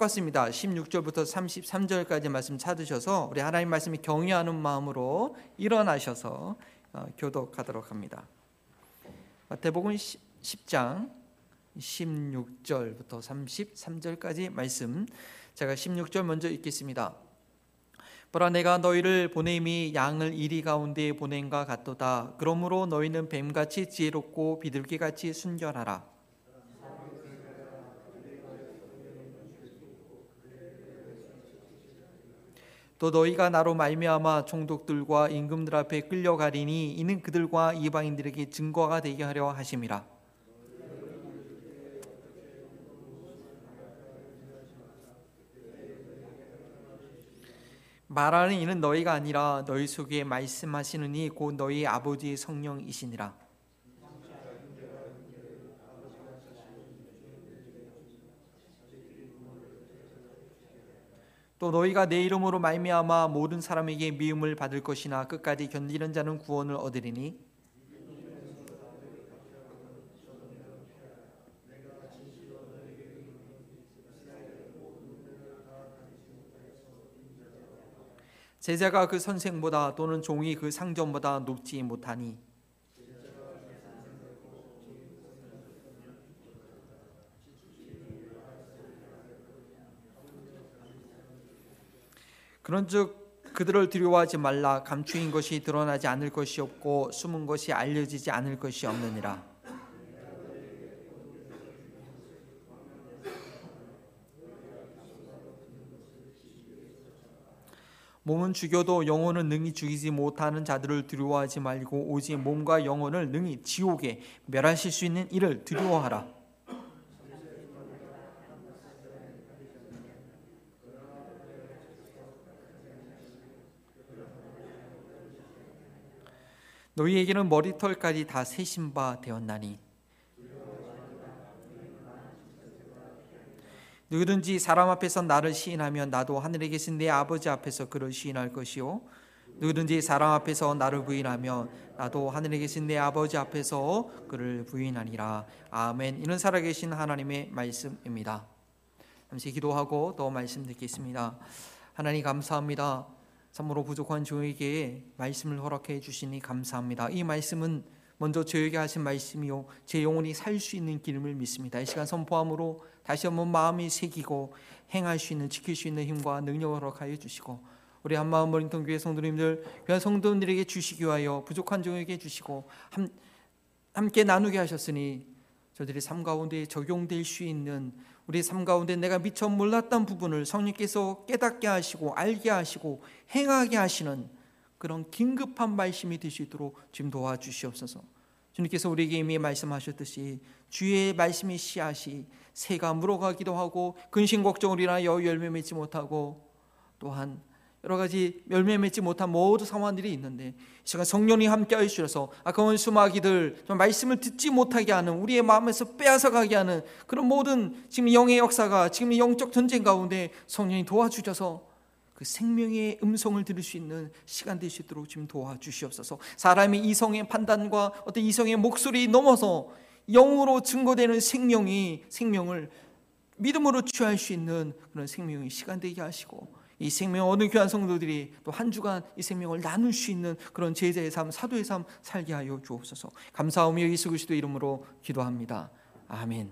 똑같습니다. 16절부터 33절까지 말씀 찾으셔서 우리 하나님 말씀이 경외하는 마음으로 일어나셔서 어, 교독하도록 합니다. 마태복음 10장 16절부터 33절까지 말씀 제가 16절 먼저 읽겠습니다. 보라 내가 너희를 보냄이 양을 이리 가운데 보냄과 같도다. 그러므로 너희는 뱀같이 지혜롭고 비둘기같이 순결하라. 또 너희가 나로 말미암아 총독들과 임금들 앞에 끌려가리니 이는 그들과 이방인들에게 증거가 되게 하려 하심이라. 말하는 이는 너희가 아니라 너희 속에 말씀하시는 이곧 너희 아버지의 성령이시니라. 또 너희가 내 이름으로 말미암아 모든 사람에게 미움을 받을 것이나 끝까지 견디는 자는 구원을 얻으리니. 제자가 그 선생보다 또는 종이 그 상전보다 높지 못하니 그런즉 그들을 두려워하지 말라. 감추인 것이 드러나지 않을 것이 없고 숨은 것이 알려지지 않을 것이 없느니라. 몸은 죽여도 영혼은 능히 죽이지 못하는 자들을 두려워하지 말고 오직 몸과 영혼을 능히 지옥에 멸하실 수 있는 이를 두려워하라 너희에게는 머리털까지 다 세신 바 되었나니. 누구든지 사람 앞에서 나를 시인하면 나도 하늘에 계신 내 아버지 앞에서 그를 시인할 것이요. 누구든지 사람 앞에서 나를 부인하면 나도 하늘에 계신 내 아버지 앞에서 그를 부인하니라. 아멘. 이는 살아계신 하나님의 말씀입니다. 잠시 기도하고 또 말씀 듣겠습니다. 하나님 감사합니다 참으로 부족한 저에게 말씀을 허락해 주시니 감사합니다 이 말씀은 먼저 저에게 하신 말씀이요 제 영혼이 살 수 있는 기름을 믿습니다. 이 시간 선포함으로 다시 한번 마음이 새기고 행할 수 있는 지킬 수 있는 힘과 능력을 허락하여 주시고 우리 한마음 머린통 교회 성도님들 귀한 성도님들에게 주시기 위하여 부족한 종에게 주시고 함, 함께 나누게 하셨으니 저들의 삶 가운데 적용될 수 있는 우리 삶 가운데 내가 미처 몰랐던 부분을 성령께서 깨닫게 하시고 알게 하시고 행하게 하시는 그런 긴급한 말씀이 되시도록 지금 도와주시옵소서. 주님께서 우리에게 이미 말씀하셨듯이 주의 말씀이 씨앗이 새가 물어가기도 하고 근심 걱정을 인하여 열매 맺지 못하고 또한 여러 가지 열매 맺지 못한 모든 상황들이 있는데 시간 성령이 함께 하시셔서 아까운 수마귀들 말씀을 듣지 못하게 하는 우리의 마음에서 빼앗아가게 하는 그런 모든 지금 영의 역사가 지금 영적 전쟁 가운데 성령이 도와주셔서 그 생명의 음성을 들을 수 있는 시간 있도록 지금 도와주시옵소서. 사람의 이성의 판단과 어떤 이성의 목소리 넘어서 영으로 증거되는 생명이 생명을 믿음으로 취할 수 있는 그런 생명의 시간 되게 하시고 이 생명 어느 교한 성도들이 또 한 주간 이 생명을 나눌 수 있는 그런 제자의 삶, 사도의 삶 살게 하여 주옵소서. 감사하며 예수 그리스도 이름으로 기도합니다. 아멘.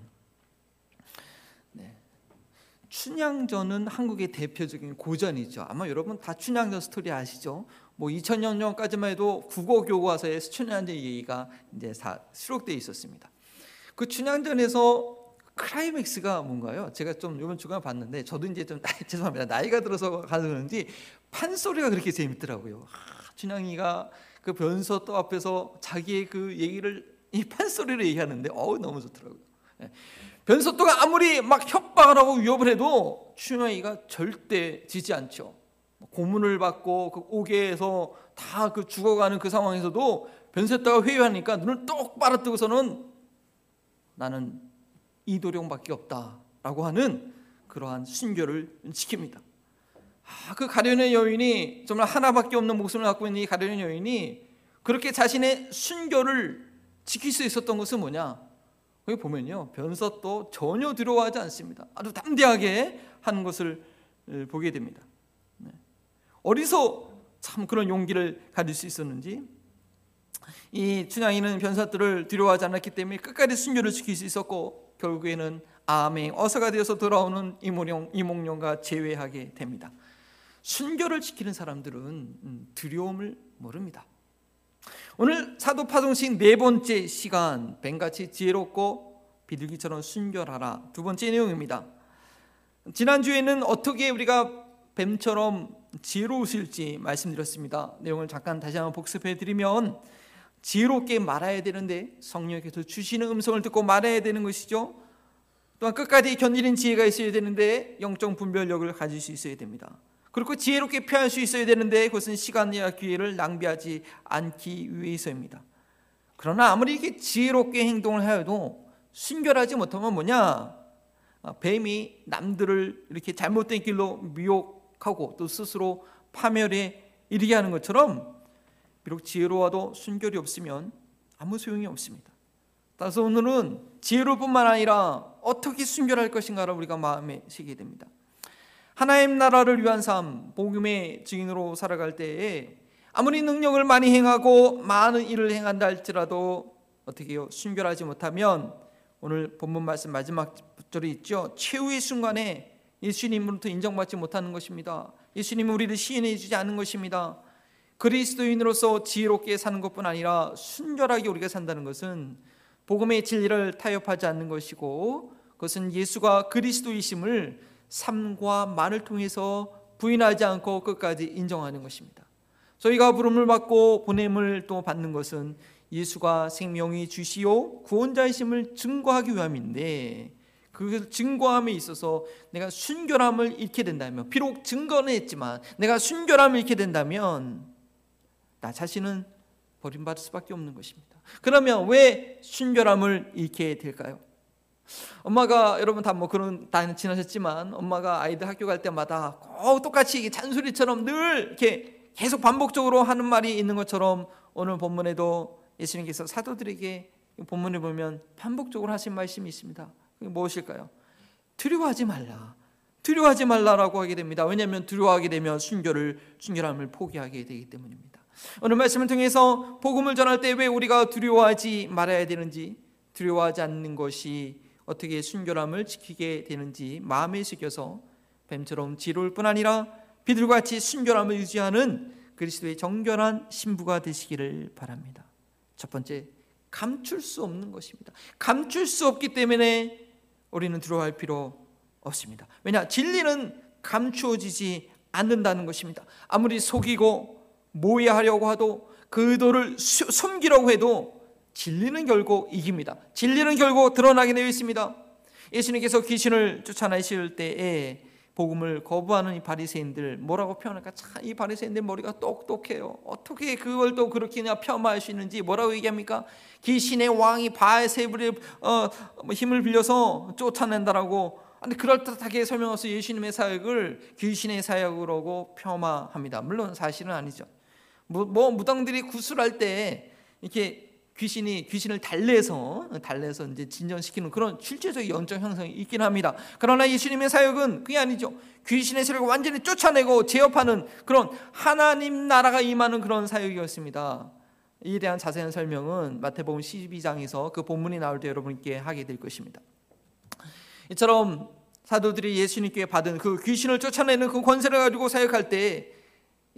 춘향전은 한국의 대표적인 고전이죠. 아마 여러분 다 춘향전 스토리 아시죠? 뭐 2000년까지만 해도 국어 교과서에 춘향전 얘기가 이제 다 수록되어 있었습니다. 그 춘향전에서 클라이맥스가 뭔가요? 제가 좀 이번 주간 봤는데 저도 이제 좀 나이, 죄송합니다. 나이가 들어서 그런지 판소리가 그렇게 재밌더라고요. 아, 춘향이가 그 변사또 앞에서 자기의 그 얘기를 이 판소리로 얘기하는데 어우 너무 좋더라고요. 네. 변소또가 아무리 막 협박을 하고 위협을 해도 춘향이가 절대 지지 않죠. 고문을 받고 그 옥에서 다 그 죽어가는 그 상황에서도 변소또가 회유하니까 눈을 똑바로 뜨고서는 나는 이도령밖에 없다라고 하는 그러한 순교를 지킵니다. 아, 그 가련의 여인이 정말 하나밖에 없는 목숨을 갖고 있는 이 가련의 여인이 그렇게 자신의 순교를 지킬 수 있었던 것은 뭐냐? 거기 보면요 변사도 전혀 두려워하지 않습니다. 아주 담대하게 하는 것을 보게 됩니다. 네. 어디서 참 그런 용기를 가질 수 있었는지 이 춘향이는 변사들을 두려워하지 않았기 때문에 끝까지 순교를 지킬 수 있었고 결국에는 아멘 어서가 되어서 돌아오는 이몽룡, 이몽룡과 제외하게 됩니다. 순교를 지키는 사람들은 음, 두려움을 모릅니다. 오늘 사도 파송식 네 번째 시간 뱀같이 지혜롭고 비둘기처럼 순결하라 두 번째 내용입니다. 지난 주에는 어떻게 우리가 뱀처럼 지혜로우실지 말씀드렸습니다. 내용을 잠깐 다시 한번 복습해 드리면 지혜롭게 말아야 되는데 성령께서 주시는 음성을 듣고 말해야 되는 것이죠. 또한 끝까지 견디는 지혜가 있어야 되는데 영적 분별력을 가질 수 있어야 됩니다. 그리고 지혜롭게 표현할 수 있어야 되는데 그것은 시간이나 기회를 낭비하지 않기 위해서입니다. 그러나 아무리 이렇게 지혜롭게 행동을 하여도 순결하지 못하면 뭐냐? 아, 뱀이 남들을 이렇게 잘못된 길로 미혹하고 또 스스로 파멸에 이르게 하는 것처럼 비록 지혜로워도 순결이 없으면 아무 소용이 없습니다. 따라서 오늘은 지혜로뿐만 아니라 어떻게 순결할 것인가를 우리가 마음에 새게 됩니다. 하나님 나라를 위한 삶, 복음의 증인으로 살아갈 때에 아무리 능력을 많이 행하고 많은 일을 행한다 할지라도 어떻게 요? 순결하지 못하면 오늘 본문 말씀 마지막 절이 있죠. 최후의 순간에 예수님으로부터 인정받지 못하는 것입니다. 예수님은 우리를 시인해 주지 않은 것입니다. 그리스도인으로서 지혜롭게 사는 것뿐 아니라 순결하게 우리가 산다는 것은 복음의 진리를 타협하지 않는 것이고 그것은 예수가 그리스도이심을 삶과 말을 통해서 부인하지 않고 끝까지 인정하는 것입니다. 저희가 부름을 받고 보냄을 또 받는 것은 예수가 생명이 주시오 구원자이심을 증거하기 위함인데 그 증거함에 있어서 내가 순결함을 잃게 된다면 비록 증거는 했지만 내가 순결함을 잃게 된다면 나 자신은 버림받을 수밖에 없는 것입니다. 그러면 왜 순결함을 잃게 될까요? 엄마가 여러분 다 뭐 그런 다 지나셨지만 엄마가 아이들 학교 갈 때마다 꼭 똑같이 잔소리처럼 늘 이렇게 계속 반복적으로 하는 말이 있는 것처럼 오늘 본문에도 예수님께서 사도들에게 본문을 보면 반복적으로 하신 말씀이 있습니다. 그게 무엇일까요? 두려워하지 말라. 두려워하지 말라라고 하게 됩니다. 왜냐하면 두려워하게 되면 순결을 순결함을 포기하게 되기 때문입니다. 오늘 말씀을 통해서 복음을 전할 때 왜 우리가 두려워하지 말아야 되는지 두려워하지 않는 것이 어떻게 순결함을 지키게 되는지 마음에 새겨서 뱀처럼 지로울 뿐 아니라 비둘같이 순결함을 유지하는 그리스도의 정결한 신부가 되시기를 바랍니다. 첫 번째, 감출 수 없는 것입니다. 감출 수 없기 때문에 우리는 두려워할 필요 없습니다. 왜냐? 진리는 감추어지지 않는다는 것입니다. 아무리 속이고 모해하려고 하도 그 의도를 숨기려고 해도 진리는 결국 이깁니다. 진리는 결국 드러나게 되어 있습니다. 예수님께서 귀신을 쫓아내실 때에 복음을 거부하는 이 바리새인들 뭐라고 표현할까? 참 이 바리새인들 머리가 똑똑해요. 어떻게 그걸 또 그렇게 그냥 폄하할 수 있는지 뭐라고 얘기합니까? 귀신의 왕이 바알세불의 어, 뭐 힘을 빌려서 쫓아낸다라고. 근데 그럴듯하게 설명해서 예수님의 사역을 귀신의 사역으로 폄하합니다. 물론 사실은 아니죠. 뭐, 뭐 무당들이 구슬할 때 이렇게 귀신이 귀신을 달래서 달래서 이제 진전시키는 그런 실제적인 영적 형성이 있긴 합니다. 그러나 예수님의 사역은 그게 아니죠. 귀신의 세력을 완전히 쫓아내고 제압하는 그런 하나님 나라가 임하는 그런 사역이었습니다. 이에 대한 자세한 설명은 마태복음 12장에서 그 본문이 나올 때 여러분께 하게 될 것입니다. 이처럼 사도들이 예수님께 받은 그 귀신을 쫓아내는 그 권세를 가지고 사역할 때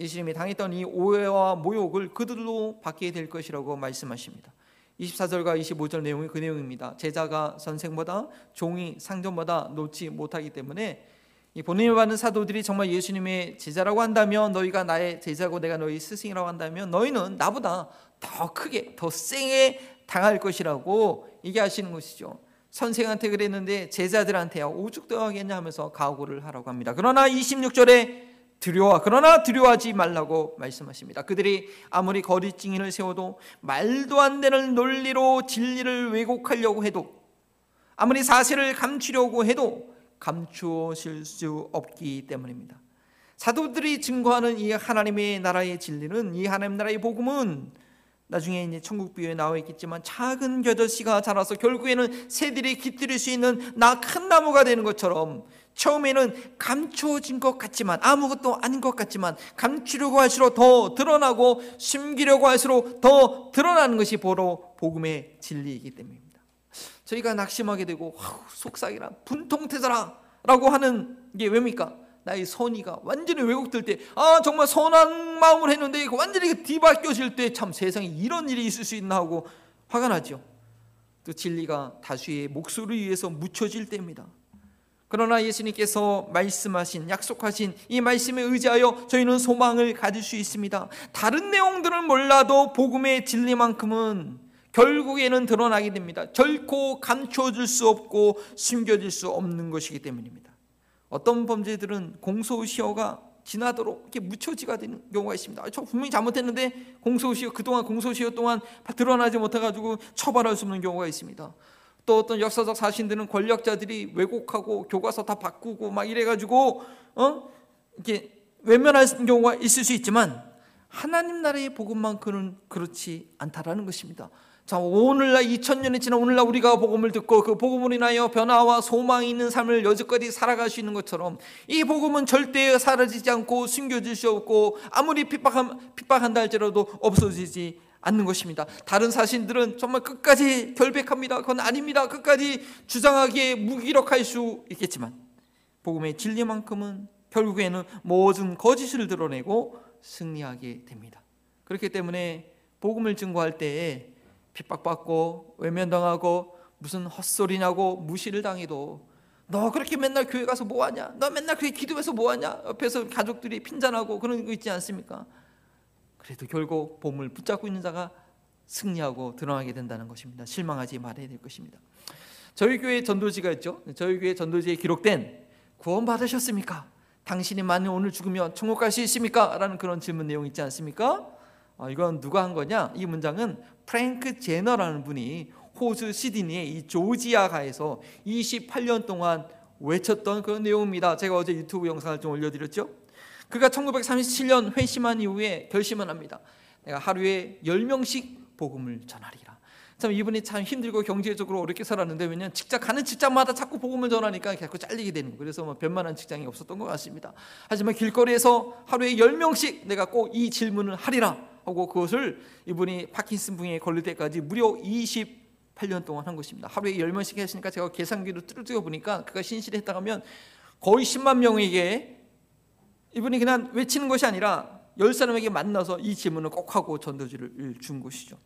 예수님이 당했던 이 오해와 모욕을 그들로 받게 될 것이라고 말씀하십니다. 24절과 25절 내용이 그 내용입니다. 제자가 선생보다 종이 상전보다 놓지 못하기 때문에 이 본인을 받는 사도들이 정말 예수님의 제자라고 한다면 너희가 나의 제자고 내가 너희 스승이라고 한다면 너희는 나보다 더 크게 더 세게 당할 것이라고 얘기하시는 것이죠. 선생한테 그랬는데 제자들한테 오죽도 하겠냐 하면서 각오를 하라고 합니다. 그러나 26절에 두려워 그러나 두려워하지 말라고 말씀하십니다. 그들이 아무리 거짓 증인을 세워도 말도 안 되는 논리로 진리를 왜곡하려고 해도 아무리 사실을 감추려고 해도 감추실 수 없기 때문입니다. 사도들이 증거하는 이 하나님의 나라의 진리는 이 하나님 나라의 복음은 나중에 이제 천국 비유에 나와 있겠지만 작은 겨자씨가 자라서 결국에는 새들이 깃들일 수 있는 나 큰 나무가 되는 것처럼 처음에는 감춰진 것 같지만 아무것도 아닌 것 같지만 감추려고 할수록 더 드러나고 숨기려고 할수록 더 드러나는 것이 바로 복음의 진리이기 때문입니다. 저희가 낙심하게 되고 속삭이라 분통태자라 라고 하는 게 왜입니까? 나의 선의가 완전히 왜곡될 때, 아, 정말 선한 마음을 했는데, 완전히 뒤바뀌어질 때, 참 세상에 이런 일이 있을 수 있나 하고 화가 나죠. 또 진리가 다수의 목소리 위해서 묻혀질 때입니다. 그러나 예수님께서 말씀하신, 약속하신 이 말씀에 의지하여 저희는 소망을 가질 수 있습니다. 다른 내용들은 몰라도 복음의 진리만큼은 결국에는 드러나게 됩니다. 결코 감춰질 수 없고 숨겨질 수 없는 것이기 때문입니다. 어떤 범죄들은 공소시효가 지나도록 이렇게 무효지가 되는 경우가 있습니다. 저 분명히 잘못했는데 공소시효 그동안 공소시효 동안 드러나지 못해 가지고 처벌할 수 없는 경우가 있습니다. 또 어떤 역사적 사신들은 권력자들이 왜곡하고 교과서 다 바꾸고 막 이래가지고 어 이렇게 외면할 경우가 있을 수 있지만 하나님 나라의 복음만큼은 그렇지 않다라는 것입니다. 자, 오늘날 2000년이 지난 오늘날 우리가 복음을 듣고 그 복음을 인하여 변화와 소망이 있는 삶을 여지까지 살아갈 수 있는 것처럼 이 복음은 절대 사라지지 않고 숨겨질 수 없고 아무리 핍박한, 핍박한다 할지라도 없어지지 않는 것입니다. 다른 사신들은 정말 끝까지 결백합니다. 그건 아닙니다. 끝까지 주장하기에 무기력할 수 있겠지만 복음의 진리만큼은 결국에는 모든 거짓을 드러내고 승리하게 됩니다. 그렇기 때문에 복음을 증거할 때에 핍박받고 외면당하고 무슨 헛소리냐고 무시를 당해도 너 그렇게 맨날 교회 가서 뭐 하냐? 너 맨날 교회 기도해서 뭐 하냐? 옆에서 가족들이 핀잔하고 그런 거 있지 않습니까? 그래도 결국 봄을 붙잡고 있는 자가 승리하고 드러나게 된다는 것입니다. 실망하지 말아야 될 것입니다. 저희 교회 전도지가 있죠. 저희 교회 전도지에 기록된 구원 받으셨습니까? 당신이 만일 오늘 죽으면 천국 갈 수 있습니까? 라는 그런 질문 내용 있지 않습니까? 어, 이건 누가 한 거냐? 이 문장은 프랭크 제너라는 분이 호주 시드니의 이 조지아가에서 28년 동안 외쳤던 그런 내용입니다. 제가 어제 유튜브 영상을 좀 올려드렸죠. 그가 1937년 회심한 이후에 결심을 합니다. 내가 하루에 10명씩 복음을 전하리라. 참 이분이 참 힘들고 경제적으로 어렵게 살았는데 왜냐면 직장 가는 직장마다 자꾸 복음을 전하니까 자꾸 잘리게 되는 거예요. 그래서 뭐 변만한 직장이 없었던 것 같습니다. 하지만 길거리에서 하루에 10명씩 내가 꼭 이 질문을 하리라. 하고 그것을 이분이 파킨슨 병에 걸릴 때까지 무려 28년 동안 한 것입니다. 하루에 10명씩 했으니까 제가 계산기로 뚜루뚜루 보니까 그가 신실했다 하면 거의 10만 명에게 이분이 그냥 외치는 것이 아니라 열 사람에게 만나서 이 질문을 꼭 하고 전도지를 준 것이죠.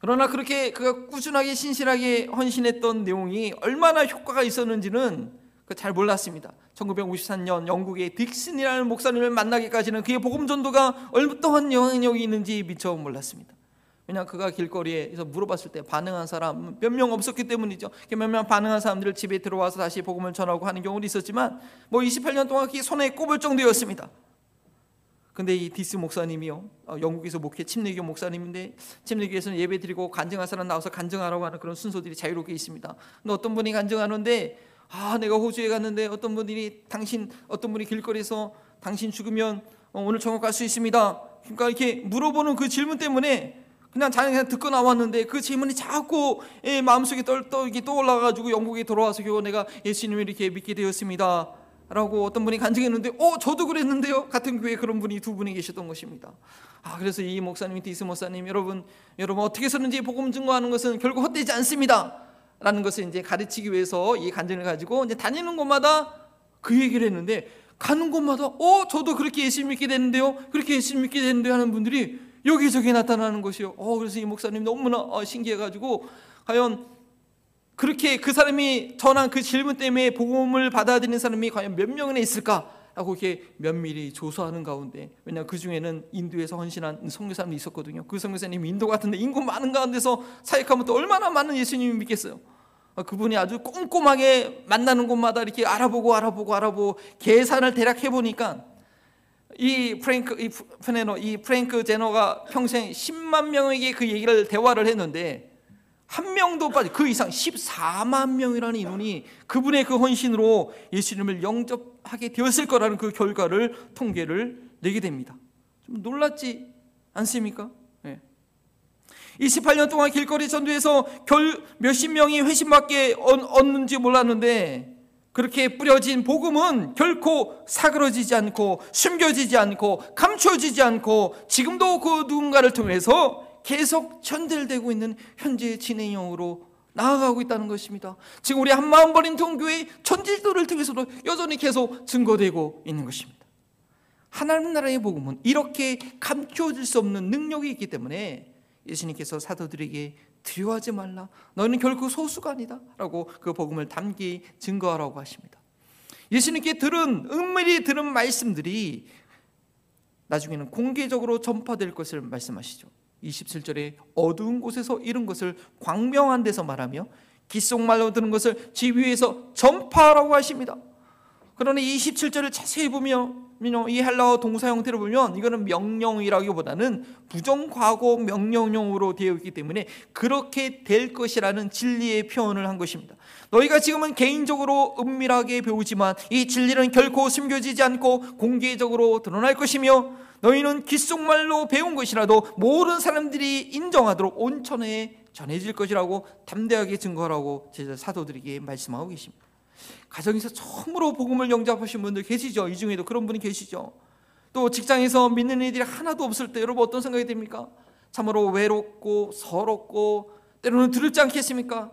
그러나 그렇게 그가 꾸준하게 신실하게 헌신했던 내용이 얼마나 효과가 있었는지는 그잘 몰랐습니다. 1953년 영국의 딕슨이라는 목사님을 만나기까지는 그의 복음 전도가 어떠한 영향력이 있는지 미처 몰랐습니다. 왜냐 그가 길거리에서 물어봤을 때 반응한 사람 몇 명 없었기 때문이죠. 몇 명 반응한 사람들을 집에 들어와서 다시 복음을 전하고 하는 경우도 있었지만 뭐 28년 동안 그게 손에 꼽을 정도였습니다. 근데 이 디스 목사님이요 어, 영국에서 목회 침례교 목사님인데 침례교에서는 예배 드리고 간증한 사람 나와서 간증하라고 하는 그런 순서들이 자유롭게 있습니다. 근데 어떤 분이 간증하는데 아, 내가 호주에 갔는데 어떤 분들이 당신 어떤 분이 길거리에서 당신 죽으면 어, 오늘 천국 갈 수 있습니다. 그러니까 이렇게 물어보는 그 질문 때문에 그냥 자기 그냥 듣고 나왔는데 그 질문이 자꾸 예, 마음속에 떨떠 이게 떠올라가지고 영국에 돌아와서 겨우 내가 예수님을 이렇게 믿게 되었습니다. 라고 어떤 분이 간증했는데, 어, 저도 그랬는데요. 같은 교회에 그런 분이 두 분이 계셨던 것입니다. 아, 그래서 이 목사님, 디스 목사님, 여러분, 여러분 어떻게 해서든지 복음 증거하는 것은 결국 헛되지 않습니다. 라는 것을 이제 가르치기 위해서 이 간증을 가지고 이제 다니는 곳마다 그 얘기를 했는데 가는 곳마다 어 저도 그렇게 예수 믿게 되는데요 그렇게 예수 믿게 되는데 하는 분들이 여기저기 나타나는 것이요 어 그래서 이 목사님 너무나 어, 신기해가지고 과연 그렇게 그 사람이 전한 그 질문 때문에 복음을 받아들이는 사람이 과연 몇 명이나 있을까? 라고 이렇게 면밀히 조사하는 가운데 왜냐 그 중에는 인도에서 헌신한 선교사님이 있었거든요. 그 선교사님이 인도 같은데 인구 많은 가운데서 사역하면 또 얼마나 많은 예수님이 믿겠어요. 아, 그분이 아주 꼼꼼하게 만나는 곳마다 이렇게 알아보고 알아보고 알아보고 계산을 대략 해보니까 이 프랭크 이 페네노 이 프랭크 제너가 평생 10만 명에게 그 얘기를 대화를 했는데 한 명도 빠지 그 이상 14만 명이라는 인원이 그분의 그 헌신으로 예수님을 영접하게 되었을 거라는 그 결과를 통계를 내게 됩니다. 좀 놀랐지 않습니까? 네. 28년 동안 길거리 전도에서 결 몇십 명이 회심밖에 얻는지 몰랐는데 그렇게 뿌려진 복음은 결코 사그러지지 않고 숨겨지지 않고 감춰지지 않고 지금도 그 누군가를 통해서 계속 전달되고 있는 현재 진행형으로 나아가고 있다는 것입니다. 지금 우리 한마음 버린 통교의 전질도를 통해서도 여전히 계속 증거되고 있는 것입니다. 하나님 나라의 복음은 이렇게 감춰질 수 없는 능력이 있기 때문에 예수님께서 사도들에게 두려워하지 말라. 너는 결코 소수가 아니다. 라고 그 복음을 담기 증거하라고 하십니다. 예수님께 들은 은밀히 들은 말씀들이 나중에는 공개적으로 전파될 것을 말씀하시죠. 27절에 어두운 곳에서 이런 것을 광명한 데서 말하며 귓속말로 들은 것을 지 위에서 전파하라고 하십니다. 그러나 27절을 자세히 보면 이 헬라어 동사 형태를 보면 이거는 명령이라기보다는 부정과거 명령형으로 되어 있기 때문에 그렇게 될 것이라는 진리의 표현을 한 것입니다. 너희가 지금은 개인적으로 은밀하게 배우지만 이 진리는 결코 숨겨지지 않고 공개적으로 드러날 것이며 너희는 귓속말로 배운 것이라도 모든 사람들이 인정하도록 온천에 전해질 것이라고 담대하게 증거하라고 제자 사도들에게 말씀하고 계십니다. 가정에서 처음으로 복음을 영접하신 분들 계시죠? 이 중에도 그런 분이 계시죠? 또 직장에서 믿는 이들이 하나도 없을 때 여러분 어떤 생각이 듭니까? 참으로 외롭고 서럽고 때로는 두렵지 않겠습니까?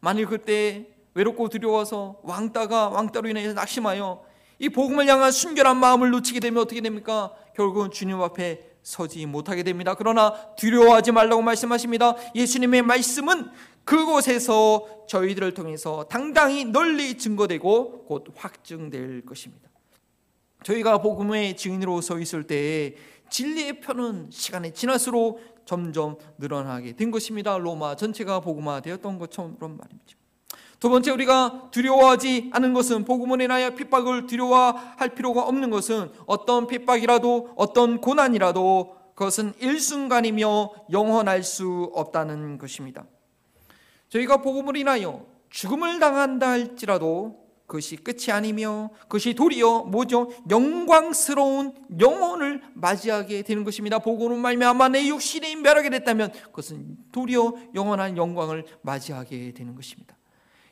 만일 그때 외롭고 두려워서 왕따가 왕따로 인해 낙심하여 이 복음을 향한 순결한 마음을 놓치게 되면 어떻게 됩니까? 결국은 주님 앞에 서지 못하게 됩니다. 그러나 두려워하지 말라고 말씀하십니다. 예수님의 말씀은 그곳에서 저희들을 통해서 당당히 널리 증거되고 곧 확증될 것입니다. 저희가 복음의 증인으로 서 있을 때 진리의 편은 시간이 지날수록 점점 늘어나게 된 것입니다. 로마 전체가 복음화 되었던 것처럼 말입니다. 두 번째 우리가 두려워하지 않은 것은 복음을 인하여 핍박을 두려워할 필요가 없는 것은 어떤 핍박이라도 어떤 고난이라도 그것은 일순간이며 영원할 수 없다는 것입니다. 저희가 복음을 인하여 죽음을 당한다 할지라도 그것이 끝이 아니며 그것이 도리어 뭐죠? 영광스러운 영혼을 맞이하게 되는 것입니다. 복음을 말미암아 내 육신이 멸하게 됐다면 그것은 도리어 영원한 영광을 맞이하게 되는 것입니다.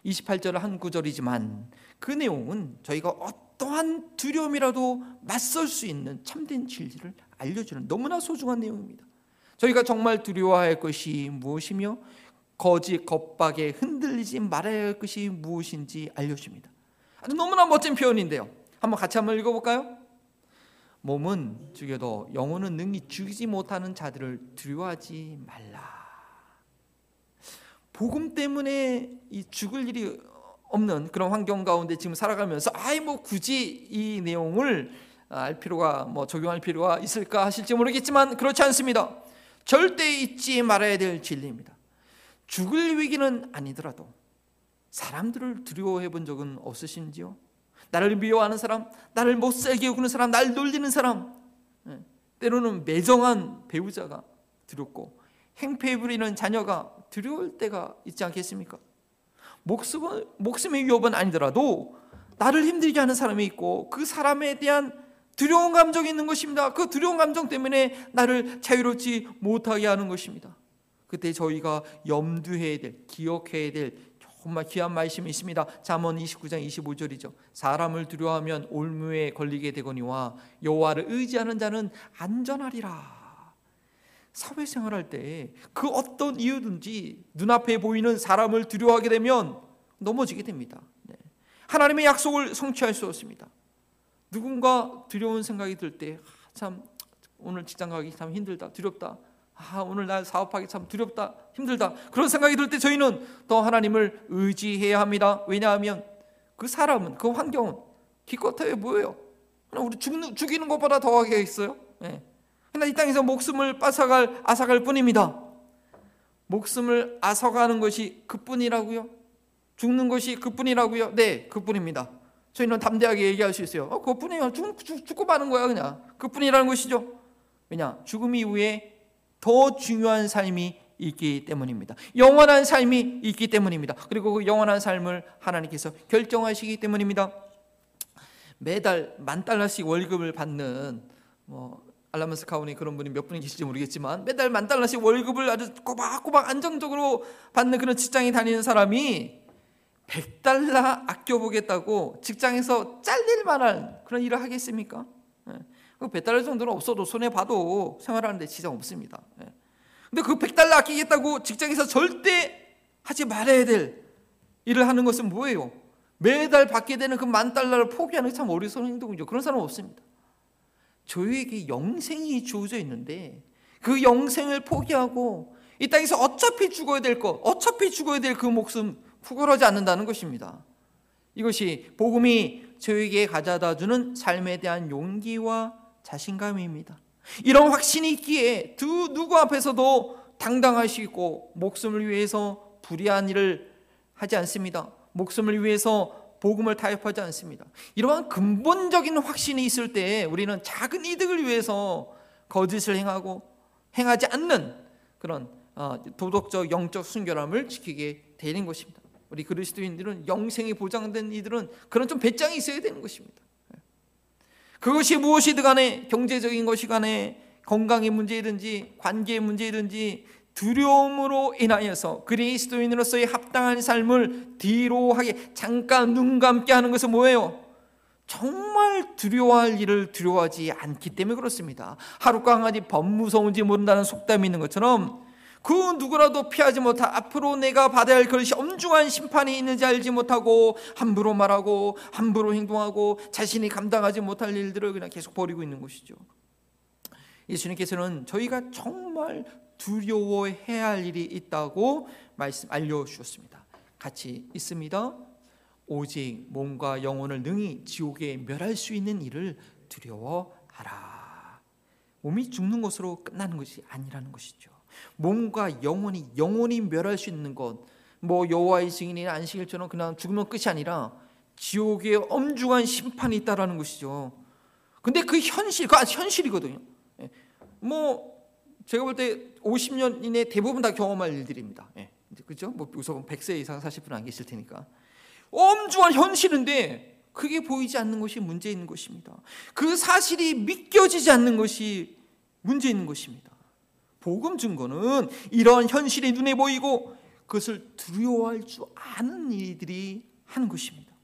28절 한 구절이지만 그 내용은 저희가 어떠한 두려움이라도 맞설 수 있는 참된 진리를 알려주는 너무나 소중한 내용입니다. 저희가 정말 두려워할 것이 무엇이며 거짓 겁박에 흔들리지 말아야 할 것이 무엇인지 알려줍니다. 아주 너무나 멋진 표현인데요. 한번 같이 한번 읽어볼까요? 몸은 죽여도 영혼은 능히 죽이지 못하는 자들을 두려워하지 말라. 복음 때문에 이 죽을 일이 없는 그런 환경 가운데 지금 살아가면서 아이 뭐 굳이 이 내용을 알 필요가 뭐 적용할 필요가 있을까 하실지 모르겠지만 그렇지 않습니다. 절대 잊지 말아야 될 진리입니다. 죽을 위기는 아니더라도 사람들을 두려워해 본 적은 없으신지요? 나를 미워하는 사람, 나를 못 살게 구는 사람, 날 놀리는 사람, 예, 때로는 매정한 배우자가 두렵고 행패 부리는 자녀가 두려울 때가 있지 않겠습니까? 목숨은, 목숨의 위협은 아니더라도 나를 힘들게 하는 사람이 있고 그 사람에 대한 두려운 감정이 있는 것입니다. 그 두려운 감정 때문에 나를 자유롭지 못하게 하는 것입니다. 그때 저희가 염두해야 될, 기억해야 될 정말 귀한 말씀이 있습니다. 잠언 29장 25절이죠. 사람을 두려워하면 올무에 걸리게 되거니와 여호와를 의지하는 자는 안전하리라. 사회생활할 때 그 어떤 이유든지 눈앞에 보이는 사람을 두려워하게 되면 넘어지게 됩니다. 네. 하나님의 약속을 성취할 수 없습니다. 누군가 두려운 생각이 들 때참 아, 오늘 직장 가기 참 힘들다, 두렵다. 아, 오늘 날 사업하기 참 두렵다, 힘들다. 그런 생각이 들 때 저희는 더 하나님을 의지해야 합니다. 왜냐하면 그 사람은, 그 환경은 기껏해 보여요. 우리 죽는, 죽이는 것보다 더하게 있어요. 네. 그러나 이 땅에서 목숨을 뺏어갈 아사갈 뿐입니다. 목숨을 앗아가는 것이 그뿐이라고요? 죽는 것이 그뿐이라고요? 네, 그뿐입니다. 저희는 담대하게 얘기할 수 있어요. 어, 그뿐이에요. 죽고 마는 거야 그냥. 그뿐이라는 것이죠. 왜냐? 죽음 이후에 더 중요한 삶이 있기 때문입니다. 영원한 삶이 있기 때문입니다. 그리고 그 영원한 삶을 하나님께서 결정하시기 때문입니다. 매달 만 달러씩 월급을 받는 뭐 알라마스 카운에 그런 분이 몇 분이 계실지 모르겠지만 매달 만 달러씩 월급을 아주 꼬박꼬박 안정적으로 받는 그런 직장에 다니는 사람이 100달러 아껴보겠다고 직장에서 잘릴 만한 그런 일을 하겠습니까? 100달러 예. 정도는 없어도 손해 봐도 생활하는데 지장 없습니다. 예. 근데 그 100달러 아끼겠다고 직장에서 절대 하지 말아야 될 일을 하는 것은 뭐예요? 매달 받게 되는 그 만 달러를 포기하는 게 참 어리석은 행동이죠. 그런 사람 없습니다. 저에게 영생이 주어져 있는데 그 영생을 포기하고 이 땅에서 어차피 죽어야 될 것, 어차피 죽어야 될 그 목숨 구걸하지 않는다는 것입니다. 이것이 복음이 저에게 가져다 주는 삶에 대한 용기와 자신감입니다. 이런 확신이 있기에 두 누구 앞에서도 당당하시고 목숨을 위해서 불의한 일을 하지 않습니다. 목숨을 위해서 복음을 타협하지 않습니다. 이러한 근본적인 확신이 있을 때 우리는 작은 이득을 위해서 거짓을 행하고 행하지 않는 그런 어, 도덕적 영적 순결함을 지키게 되는 것입니다. 우리 그리스도인들은 영생이 보장된 이들은 그런 좀 배짱이 있어야 되는 것입니다. 그것이 무엇이든 간에 경제적인 것이 간에 건강의 문제든지 관계의 문제든지 두려움으로 인하여서 그리스도인으로서의 합당한 삶을 뒤로 하게 잠깐 눈 감게 하는 것은 뭐예요? 정말 두려워할 일을 두려워하지 않기 때문에 그렇습니다. 하루 강아지 범 무서운지 모른다는 속담이 있는 것처럼 그 누구라도 피하지 못한 앞으로 내가 받아야 할 그것이 엄중한 심판이 있는지 알지 못하고 함부로 말하고 함부로 행동하고 자신이 감당하지 못할 일들을 그냥 계속 버리고 있는 것이죠. 예수님께서는 저희가 정말 두려워해야 할 일이 있다고 말씀 알려 주셨습니다. 같이 있습니다. 오직 몸과 영혼을 능히 지옥에 멸할 수 있는 일을 두려워하라. 몸이 죽는 것으로 끝나는 것이 아니라는 것이죠. 몸과 영혼이 영혼이 멸할 수 있는 것, 뭐 여호와의 증인이나 안식일처럼 그냥 죽으면 끝이 아니라 지옥에 엄중한 심판이 있다라는 것이죠. 근데 그 현실, 그 현실이거든요. 예. 뭐 제가 볼 때 50년 이내 대부분 다 경험할 일들입니다. 예. 그죠? 뭐 우선 100세 이상 사실 분안 계실 테니까. 엄중한 현실인데 그게 보이지 않는 것이 문제 있는 것입니다. 그 사실이 믿겨지지 않는 것이 문제 있는 것입니다. 복음 증거는 이런 현실이 눈에 보이고 그것을 두려워할 줄 아는 이들이 하는 것입니다.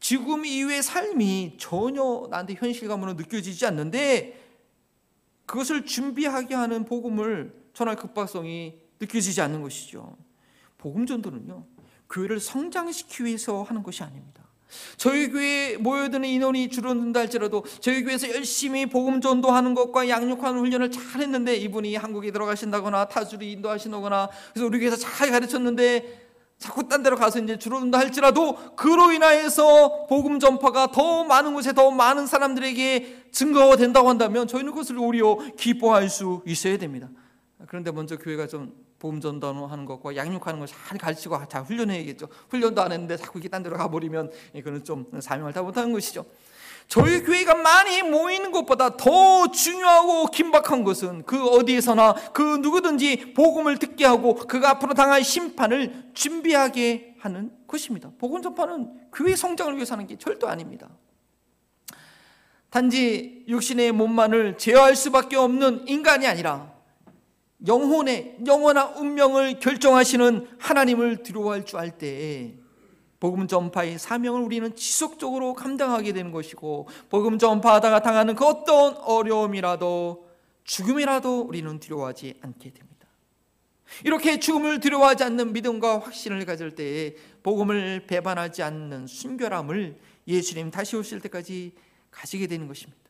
지금 이후의 삶이 전혀 나한테 현실감으로 느껴지지 않는데 그것을 준비하게 하는 복음을 전할 급박성이 느껴지지 않는 것이죠. 복음 전도는요. 교회를 성장시키기 위해서 하는 것이 아닙니다. 저희 교회에 모여드는 인원이 줄어든다 할지라도 저희 교회에서 열심히 복음 전도하는 것과 양육하는 훈련을 잘 했는데 이분이 한국에 들어가신다거나 타주로 인도하시거나 그래서 우리 교회에서 잘 가르쳤는데 자꾸 딴 데로 가서 이제 줄어든다 할지라도 그로 인하여서 복음 전파가 더 많은 곳에 더 많은 사람들에게 증거가 된다고 한다면 저희는 그것을 오히려 기뻐할 수 있어야 됩니다. 그런데 먼저 교회가 좀 복음 전도하는 것과 양육하는 걸 잘 가르치고 잘 훈련해야겠죠. 훈련도 안 했는데 자꾸 이렇게 딴 데로 가버리면 그는 좀 사명을 다 못하는 것이죠. 저희 교회가 많이 모이는 것보다 더 중요하고 긴박한 것은 그 어디에서나 그 누구든지 복음을 듣게 하고 그가 앞으로 당할 심판을 준비하게 하는 것입니다. 복음 전파는 교회 성장을 위해서 하는 게 절도 아닙니다. 단지 육신의 몸만을 제어할 수밖에 없는 인간이 아니라 영혼의 영원한 운명을 결정하시는 하나님을 두려워할 줄 알 때에 복음 전파의 사명을 우리는 지속적으로 감당하게 되는 것이고 복음 전파하다가 당하는 그 어떤 어려움이라도 죽음이라도 우리는 두려워하지 않게 됩니다. 이렇게 죽음을 두려워하지 않는 믿음과 확신을 가질 때에 복음을 배반하지 않는 순결함을 예수님 다시 오실 때까지 가지게 되는 것입니다.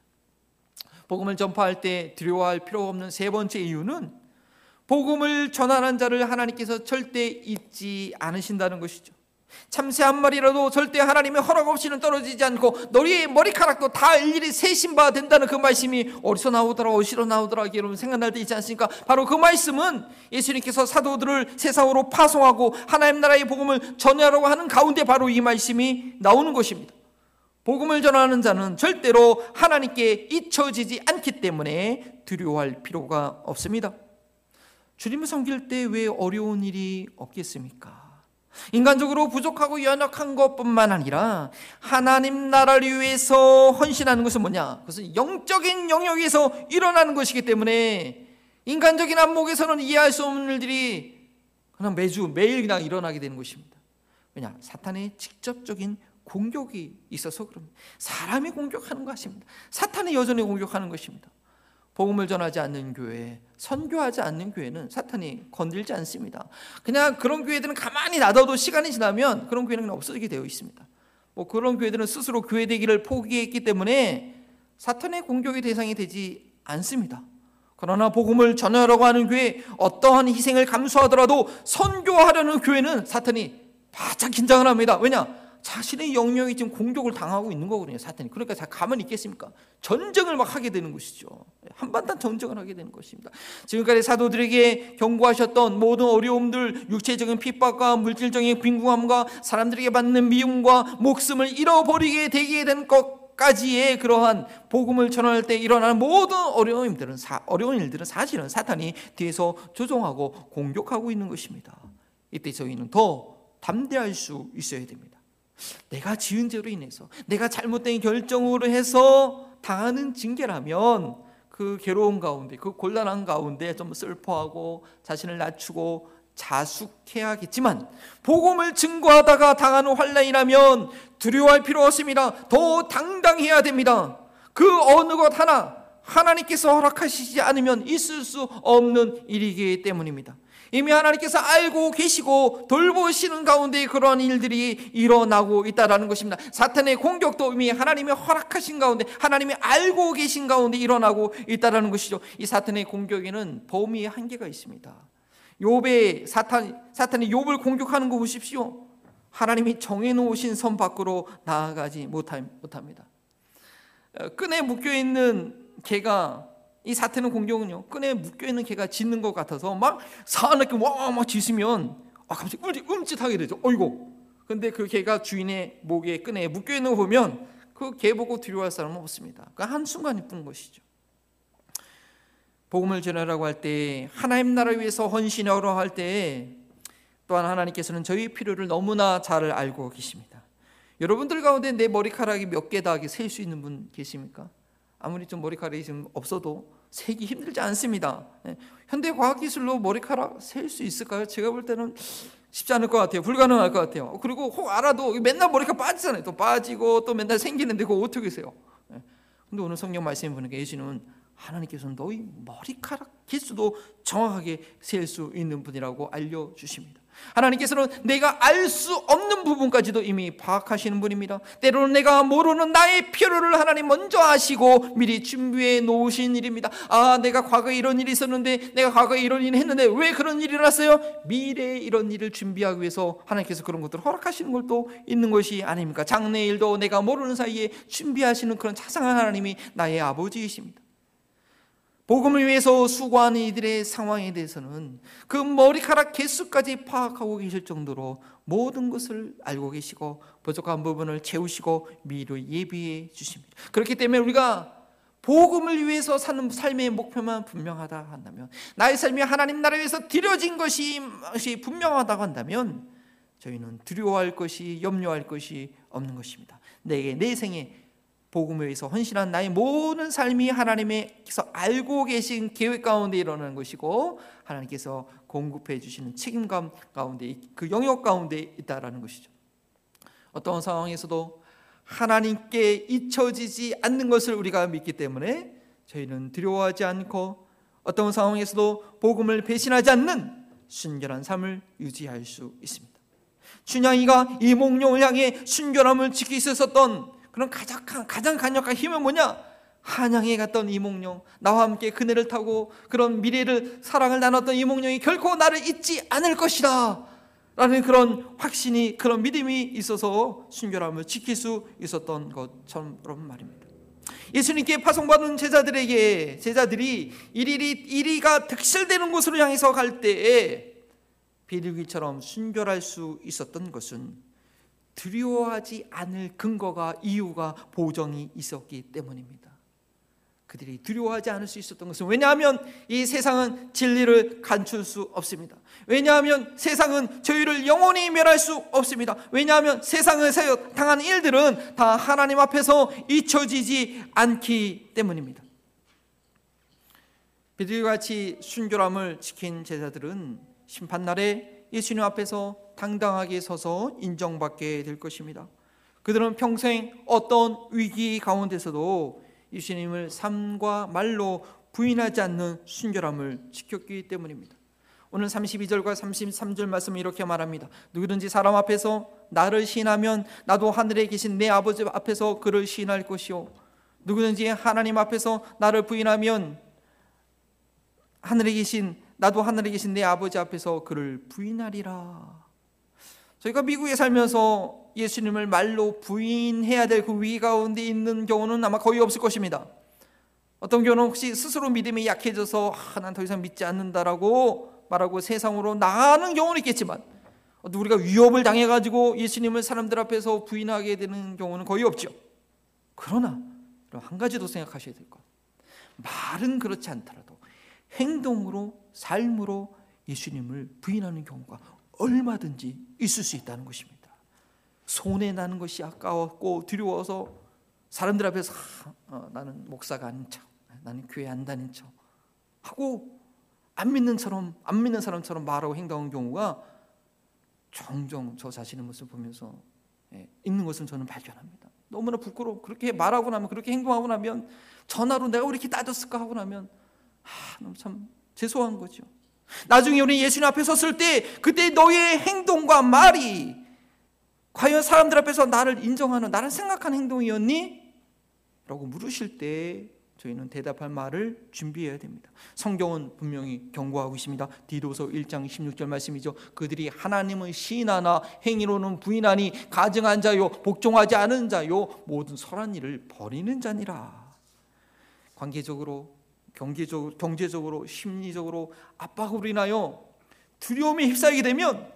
복음을 전파할 때 두려워할 필요가 없는 세 번째 이유는 복음을 전하는 자를 하나님께서 절대 잊지 않으신다는 것이죠. 참새 한 마리라도 절대 하나님의 허락 없이는 떨어지지 않고 너희의 머리카락도 다 일일이 세신바 된다는 그 말씀이 어디서 나오더라 어디서 나오더라 여러분 생각날 때 있지 않습니까? 바로 그 말씀은 예수님께서 사도들을 세상으로 파송하고 하나님 나라의 복음을 전하라고 하는 가운데 바로 이 말씀이 나오는 것입니다. 복음을 전하는 자는 절대로 하나님께 잊혀지지 않기 때문에 두려워할 필요가 없습니다. 주님을 섬길 때 왜 어려운 일이 없겠습니까? 인간적으로 부족하고 연약한 것뿐만 아니라 하나님 나라를 위해서 헌신하는 것은 뭐냐? 그것은 영적인 영역에서 일어나는 것이기 때문에 인간적인 안목에서는 이해할 수 없는 일들이 그냥 매주 매일 그냥 일어나게 되는 것입니다. 왜냐? 사탄의 직접적인 공격이 있어서 그럽니다. 사람이 공격하는 것입니다. 사탄이 여전히 공격하는 것입니다. 복음을 전하지 않는 교회, 선교하지 않는 교회는 사탄이 건들지 않습니다. 그냥 그런 교회들은 가만히 놔둬도 시간이 지나면 그런 교회는 없어지게 되어 있습니다. 뭐 그런 교회들은 스스로 교회 되기를 포기했기 때문에 사탄의 공격의 대상이 되지 않습니다. 그러나 복음을 전하려고 하는 교회 어떠한 희생을 감수하더라도 선교하려는 교회는 사탄이 바짝 긴장을 합니다. 왜냐? 자신의 영역이 지금 공격을 당하고 있는 거거든요, 사탄이. 그러니까 자 가만히 있겠습니까? 전쟁을 막 하게 되는 것이죠. 한반단 전쟁을 하게 되는 것입니다. 지금까지 사도들에게 경고하셨던 모든 어려움들, 육체적인 핍박과 물질적인 빈궁함과 사람들에게 받는 미움과 목숨을 잃어버리게 되게 된 것까지의 그러한 복음을 전할 때 일어나는 모든 어려움들은 사, 어려운 일들은 사실은 사탄이 뒤에서 조종하고 공격하고 있는 것입니다. 이때 저희는 더 담대할 수 있어야 됩니다. 내가 지은 죄로 인해서 내가 잘못된 결정으로 해서 당하는 징계라면 그 괴로운 가운데 그 곤란한 가운데 좀 슬퍼하고 자신을 낮추고 자숙해야겠지만 복음을 증거하다가 당하는 환란이라면 두려워할 필요 없습니다. 더 당당해야 됩니다. 그 어느 것 하나 하나님께서 허락하시지 않으면 있을 수 없는 일이기 때문입니다. 이미 하나님께서 알고 계시고 돌보시는 가운데 그러한 일들이 일어나고 있다라는 것입니다. 사탄의 공격도 이미 하나님의 허락하신 가운데 하나님이 알고 계신 가운데 일어나고 있다라는 것이죠. 이 사탄의 공격에는 범위의 한계가 있습니다. 욥의 사탄 사탄이 욥을 공격하는 거 보십시오. 하나님이 정해 놓으신 선 밖으로 나아가지 못합니다. 어, 끈에 묶여 있는 개가 이 사태는 공격은요 끈에 묶여 있는 개가 짖는 것 같아서 막 사납게 와막 짖으면 아 갑자기 음짓, 음짓하게 되죠. 어이고. 근데 그 개가 주인의 목에 끈에 묶여 있는 거 보면 그 개 보고 두려워할 사람은 없습니다. 그한 순간이 뿐 것이죠. 복음을 전하라고 할 때 하나님 나라를 위해서 헌신하러 할때 또한 하나님께서는 저희 필요를 너무나 잘 알고 계십니다. 여러분들 가운데 내 머리카락이 몇 개다 셀수 있는 분 계십니까? 아무리 좀 머리카락이 좀 없어도 세기 힘들지 않습니다. 네. 현대 과학 기술로 머리카락 셀 수 있을까요? 제가 볼 때는 쉽지 않을 것 같아요. 불가능할 것 같아요. 그리고 혹 알아도 맨날 머리카락 빠지잖아요. 또 빠지고 또 맨날 생기는데 그거 어떻게 세요? 네. 근데 오늘 성경 말씀 보니까 예수는 하나님께서는 너희 머리카락 개수도 정확하게 셀 수 있는 분이라고 알려주십니다. 하나님께서는 내가 알 수 없는 부분까지도 이미 파악하시는 분입니다. 때로는 내가 모르는 나의 필요를 하나님 먼저 아시고 미리 준비해 놓으신 일입니다. 아, 내가 과거에 이런 일이 있었는데 내가 과거에 이런 일을 했는데 왜 그런 일이 일어났어요? 미래에 이런 일을 준비하기 위해서 하나님께서 그런 것들을 허락하시는 것도 있는 것이 아닙니까? 장래 일도 내가 모르는 사이에 준비하시는 그런 자상한 하나님이 나의 아버지이십니다. 복음을 위해서 수고하는 이들의 상황에 대해서는 그 머리카락 개수까지 파악하고 계실 정도로 모든 것을 알고 계시고 부족한 부분을 채우시고 미리 예비해 주십니다. 그렇기 때문에 우리가 복음을 위해서 사는 삶의 목표만 분명하다 한다면 나의 삶이 하나님 나라에 위해서 드려진 것이 분명하다고 한다면 저희는 두려워할 것이 염려할 것이 없는 것입니다. 내게 내 생에 복음을 위해서 헌신한 나의 모든 삶이 하나님께서 알고 계신 계획 가운데 일어나는 것이고 하나님께서 공급해 주시는 책임감 가운데 그 영역 가운데 있다라는 것이죠. 어떤 상황에서도 하나님께 잊혀지지 않는 것을 우리가 믿기 때문에 저희는 두려워하지 않고 어떤 상황에서도 복음을 배신하지 않는 순결한 삶을 유지할 수 있습니다. 춘향이가 이 목룡을 향해 순결함을 지키고 있었던 그런 가장, 가장 강력한 힘은 뭐냐? 한양에 갔던 이몽룡, 나와 함께 그네를 타고 그런 미래를 사랑을 나눴던 이몽룡이 결코 나를 잊지 않을 것이다. 라는 그런 확신이, 그런 믿음이 있어서 순결함을 지킬 수 있었던 것처럼 말입니다. 예수님께 파송받은 제자들에게, 제자들이 이리, 이리가 득실되는 곳으로 향해서 갈 때에 비둘기처럼 순결할 수 있었던 것은 두려워하지 않을 근거가 이유가 보정이 있었기 때문입니다. 그들이 두려워하지 않을 수 있었던 것은 왜냐하면 이 세상은 진리를 감출 수 없습니다. 왜냐하면 세상은 저희를 영원히 멸할 수 없습니다. 왜냐하면 세상에서 당하는 일들은 다 하나님 앞에서 잊혀지지 않기 때문입니다. 비둘기 같이 순결함을 지킨 제자들은 심판날에 예수님 앞에서 당당하게 서서 인정받게 될 것입니다. 그들은 평생 어떤 위기 가운데서도 예수님을 삶과 말로 부인하지 않는 순결함을 지켰기 때문입니다. 오늘 32절과 33절 말씀은 이렇게 말합니다. 누구든지 사람 앞에서 나를 시인하면 나도 하늘에 계신 내 아버지 앞에서 그를 시인할 것이요. 누구든지 하나님 앞에서 나를 부인하면 하늘에 계신 나도 하늘에 계신 내 아버지 앞에서 그를 부인하리라. 저희가 미국에 살면서 예수님을 말로 부인해야 될 그 위기 가운데 있는 경우는 아마 거의 없을 것입니다. 어떤 경우는 혹시 스스로 믿음이 약해져서 아, 난더 이상 믿지 않는다라고 말하고 세상으로 나가는 경우는 있겠지만 우리가 위협을 당해가지고 예수님을 사람들 앞에서 부인하게 되는 경우는 거의 없죠. 그러나 한 가지 더 생각하셔야 될 것. 말은 그렇지 않더라도 행동으로 삶으로 예수님을 부인하는 경우가 얼마든지 있을 수 있다는 것입니다. 손해 나는 것이 아까웠고 두려워서 사람들 앞에서 어, 나는 목사가 아닌 척, 나는 교회 안 다닌 척 하고 안 믿는 처럼 안 믿는 사람처럼 말하고 행동하는 경우가 종종 저 자신의 모습을 보면서 예, 있는 것을 저는 발견합니다. 너무나 부끄러워. 그렇게 말하고 나면 그렇게 행동하고 나면 전화로 내가 왜 이렇게 따졌을까 하고 나면 아, 너무 참 죄송한 거죠. 나중에 우리 예수님 앞에 섰을 때 그때 너의 행동과 말이 과연 사람들 앞에서 나를 인정하는 나를 생각하는 행동이었니? 라고 물으실 때 저희는 대답할 말을 준비해야 됩니다. 성경은 분명히 경고하고 있습니다. 디도서 1장 16절 말씀이죠. 그들이 하나님을 시인하나 행위로는 부인하니 가증한 자요 복종하지 않은 자요 모든 선한 일을 버리는 자니라. 관계적으로 경제적으로, 경제적으로 심리적으로 압박으로 인하여 두려움에 휩싸이게 되면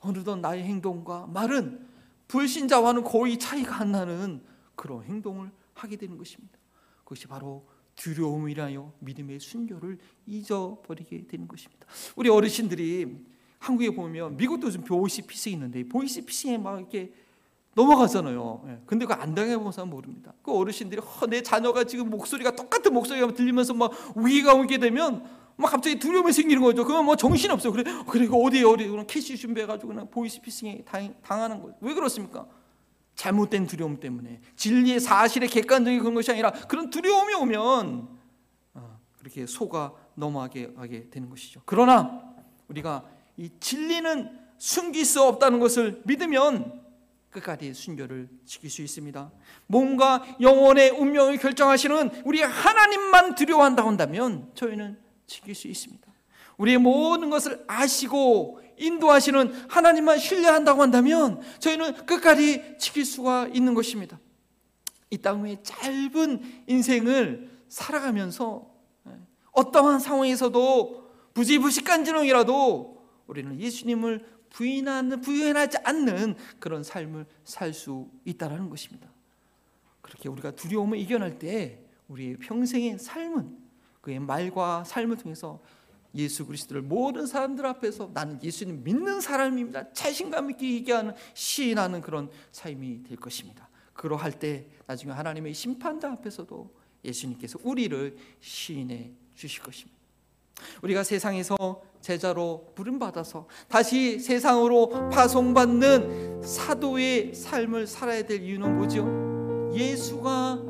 어느덧 나의 행동과 말은 불신자와는 거의 차이가 안 나는 그런 행동을 하게 되는 것입니다. 그것이 바로 두려움이라요 믿음의 순교를 잊어버리게 되는 것입니다. 우리 어르신들이 한국에 보면 미국도 좀 보이시 피싱 있는데 보이시 피싱에 막 이렇게 넘어가잖아요. 예. 근데 그거 안 당해본 사람 모릅니다. 그 어르신들이 허, 내 자녀가 지금 목소리가 똑같은 목소리가 들리면서 막 위기가 오게 되면 막 갑자기 두려움이 생기는 거죠. 그러면 뭐 정신 없어. 그래, 그래 어디 어디 그냥 cash 준비해가지고 그냥 보이스 피싱에 당, 당하는 거예요. 왜 그렇습니까? 잘못된 두려움 때문에 진리의 사실의 객관적인 그런 것이 아니라 그런 두려움이 오면 어, 그렇게 속아 넘어가게 하게 되는 것이죠. 그러나 우리가 이 진리는 숨길 수 없다는 것을 믿으면 끝까지 순결을 지킬 수 있습니다. 몸과 영혼의 운명을 결정하시는 우리 하나님만 두려워한다 한다면 저희는 지킬 수 있습니다. 우리의 모든 것을 아시고 인도하시는 하나님만 신뢰한다고 한다면 저희는 끝까지 지킬 수가 있는 것입니다. 이 땅의 짧은 인생을 살아가면서 어떠한 상황에서도 부지부식간지렁이라도 우리는 예수님을 부인하는 부인하지 않는 그런 삶을 살 수 있다라는 것입니다. 그렇게 우리가 두려움을 이겨낼 때 우리의 평생의 삶은 그의 말과 삶을 통해서 예수 그리스도를 모든 사람들 앞에서 나는 예수님 믿는 사람입니다. 자신감 있게 얘기하는 시인하는 그런 삶이 될 것입니다. 그러할 때 나중에 하나님의 심판자 앞에서도 예수님께서 우리를 시인해 주실 것입니다. 우리가 세상에서 제자로 부름받아서 다시 세상으로 파송받는 사도의 삶을 살아야 될 이유는 뭐죠? 예수가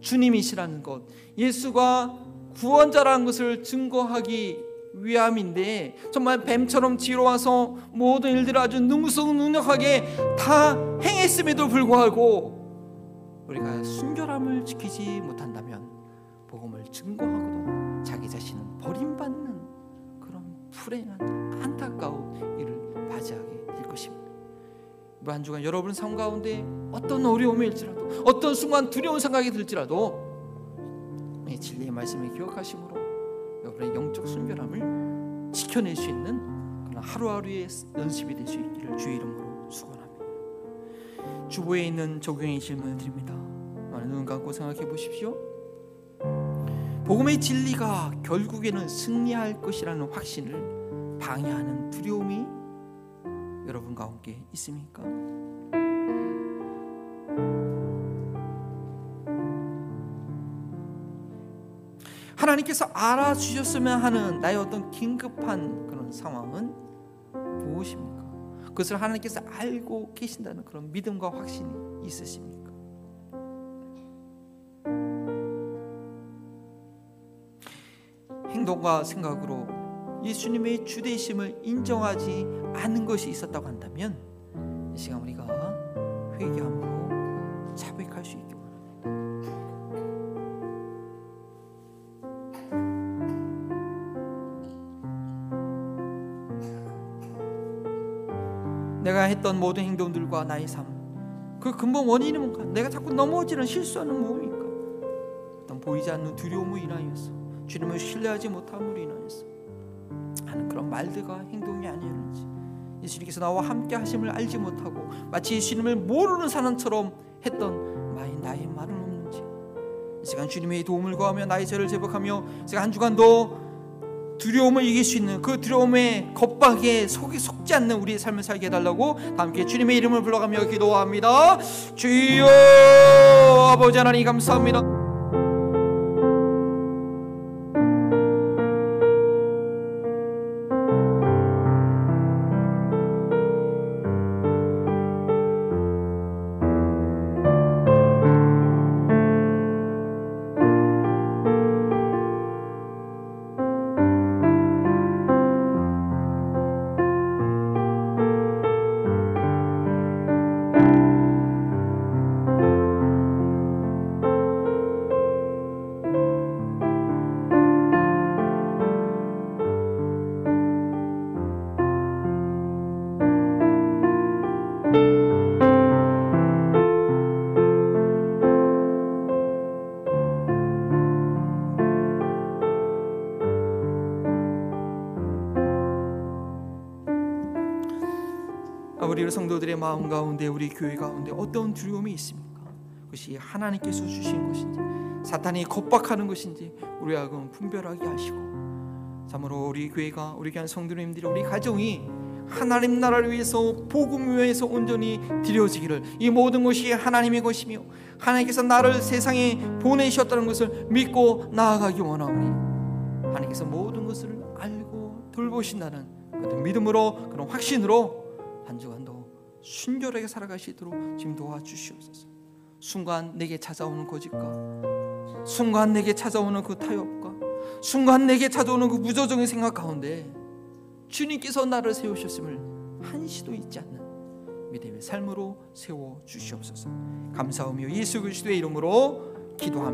주님이시라는 것, 예수가 구원자라는 것을 증거하기 위함인데 정말 뱀처럼 뒤로 와서 모든 일들을 아주 능숙능력하게 다 행했음에도 불구하고 우리가 순결함을 지키지 못한다면 복음을 자신은 버림받는 그런 불행한 안타까운 일을 맞이하게 될 것입니다. 한 주간 여러분 삶 가운데 어떤 어려움일지라도 어떤 순간 두려운 생각이 들지라도 이 진리의 말씀을 기억하심으로 여러분의 영적 순결함을 지켜낼 수 있는 그런 하루하루의 연습이 될 수 있기를 주의 이름으로 축원합니다. 주보에 있는 적용의 질문을 드립니다. 눈 감고 생각해 보십시오. 복음의 진리가 결국에는 승리할 것이라는 확신을 방해하는 두려움이 여러분 가운데 있습니까? 하나님께서 알아주셨으면 하는 나의 어떤 긴급한 그런 상황은 무엇입니까? 그것을 하나님께서 알고 계신다는 그런 믿음과 확신이 있으십니까? 행동과 생각으로 예수님의 주대심을 인정하지 않는 것이 있었다고 한다면 이 시간 우리가 회개함으로 자백할 수 있기 원합니다. 내가 했던 모든 행동들과 나의 삶, 그 근본 원인은 뭔가? 내가 자꾸 넘어지는 실수하는 뭡니까? 어떤 보이지 않는 두려움으로 인하여서 주님을 신뢰하지 못함으로 인하여서 하는 그런 말들과 행동이 아니었는지 예수님께서 나와 함께 하심을 알지 못하고 마치 예수님을 모르는 사람처럼 했던 나의 나의 말은 없는지 이 시간 주님의 도움을 구하며 나의 죄를 제복하며 제가 한 주간도 두려움을 이길 수 있는 그 두려움의 겁박에 속이 속지 않는 우리의 삶을 살게 해달라고 함께 주님의 이름을 불러가며 기도합니다. 주여 아버지 하나님 감사합니다. 우리 성도들의 마음 가운데 우리 교회 가운데 어떤 두려움이 있습니까? 그것이 하나님께서 주신 것인지 사탄이 겁박하는 것인지 우리하고 분별하게 하시고 참으로 우리 교회가 우리 교한 성도님들이 우리 가정이 하나님 나라를 위해서 복음 위해서 온전히 드려지기를 이 모든 것이 하나님의 것이며 하나님께서 나를 세상에 보내셨다는 것을 믿고 나아가기 원하오니 하나님께서 모든 것을 알고 돌보신다는 그런 믿음으로 그런 확신으로 한 주간도 순결하게 살아가시도록 지금 도와주시옵소서. 순간 내게 찾아오는 거짓과 순간 내게 찾아오는 그 타협과 순간 내게 찾아오는 그 무조정의 생각 가운데 주님께서 나를 세우셨음을 한시도 잊지 않는 믿음의 삶으로 세워 주시옵소서. 감사하며 예수 그리스도의 이름으로 기도합니다.